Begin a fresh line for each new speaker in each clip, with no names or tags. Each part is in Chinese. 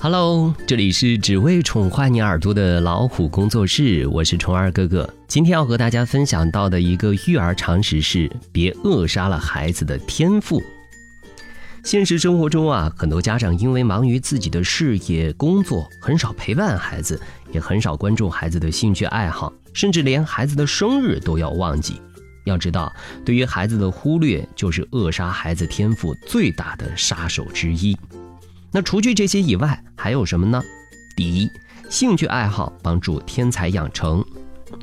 Hello，这里是只为宠坏你耳朵的老虎工作室，我是虫儿哥哥。今天要和大家分享到的一个育儿常识是：别扼杀了孩子的天赋。现实生活中啊，很多家长因为忙于自己的事业、工作，很少陪伴孩子，也很少关注孩子的兴趣爱好，甚至连孩子的生日都要忘记。要知道，对于孩子的忽略，就是扼杀孩子天赋最大的杀手之一。那除去这些以外，还有什么呢？第一，兴趣爱好帮助天才养成。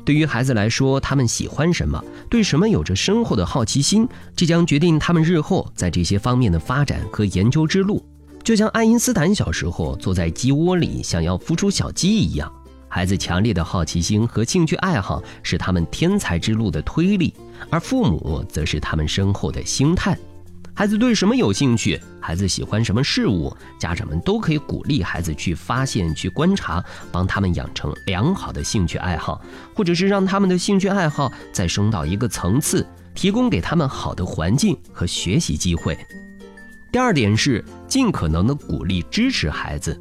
对于孩子来说，他们喜欢什么，对什么有着深厚的好奇心，这将决定他们日后在这些方面的发展和研究之路。就像爱因斯坦小时候坐在鸡窝里想要孵出小鸡一样，孩子强烈的好奇心和兴趣爱好是他们天才之路的推力，而父母则是他们身后的星探。孩子对什么有兴趣，孩子喜欢什么事物，家长们都可以鼓励孩子去发现、去观察，帮他们养成良好的兴趣爱好，或者是让他们的兴趣爱好再升到一个层次，提供给他们好的环境和学习机会。第二点是尽可能的鼓励支持孩子。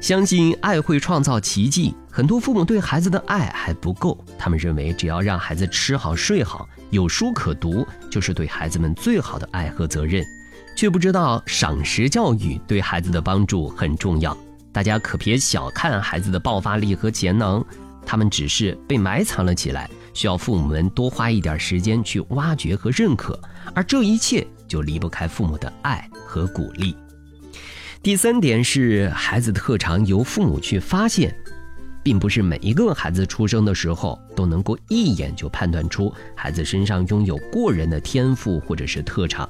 相信爱会创造奇迹。很多父母对孩子的爱还不够，他们认为只要让孩子吃好睡好，有书可读，就是对孩子们最好的爱和责任，却不知道赏识教育对孩子的帮助很重要。大家可别小看孩子的爆发力和潜能，他们只是被埋藏了起来，需要父母们多花一点时间去挖掘和认可，而这一切就离不开父母的爱和鼓励。第三点是，孩子特长由父母去发现，并不是每一个孩子出生的时候都能够一眼就判断出孩子身上拥有过人的天赋或者是特长。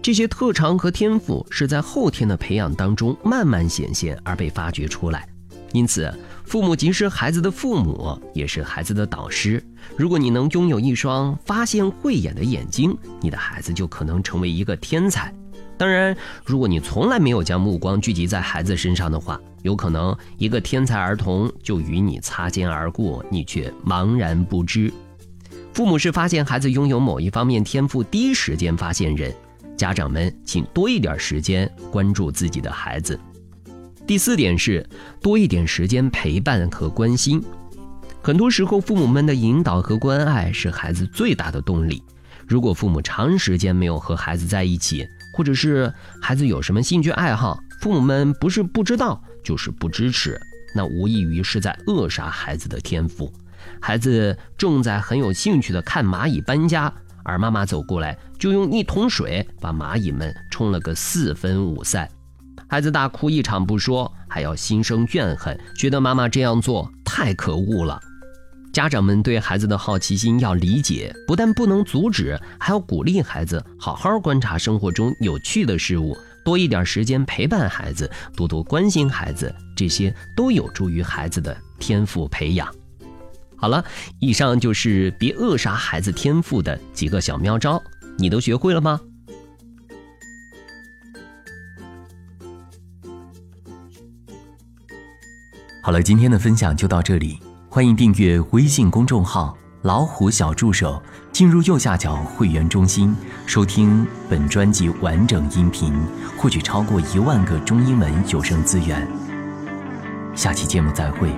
这些特长和天赋是在后天的培养当中慢慢显现而被发掘出来。因此，父母即是孩子的父母，也是孩子的导师。如果你能拥有一双发现慧眼的眼睛，你的孩子就可能成为一个天才。当然，如果你从来没有将目光聚集在孩子身上的话，有可能一个天才儿童就与你擦肩而过，你却茫然不知。父母是发现孩子拥有某一方面天赋第一时间发现人，家长们请多一点时间关注自己的孩子。第四点是多一点时间陪伴和关心。很多时候，父母们的引导和关爱是孩子最大的动力。如果父母长时间没有和孩子在一起，或者是孩子有什么兴趣爱好，父母们不是不知道，就是不支持，那无异于是在扼杀孩子的天赋。孩子正在很有兴趣的看蚂蚁搬家，而妈妈走过来就用一桶水把蚂蚁们冲了个四分五散。孩子大哭一场不说，还要心生怨恨，觉得妈妈这样做太可恶了。家长们对孩子的好奇心要理解，不但不能阻止，还要鼓励孩子好好观察生活中有趣的事物，多一点时间陪伴孩子，多多关心孩子，这些都有助于孩子的天赋培养。好了，以上就是别扼杀孩子天赋的几个小妙招，你都学会了吗？
好了，今天的分享就到这里。欢迎订阅微信公众号“老虎小助手”，进入右下角会员中心，收听本专辑完整音频，获取超过一万个中英文有声资源。下期节目再会。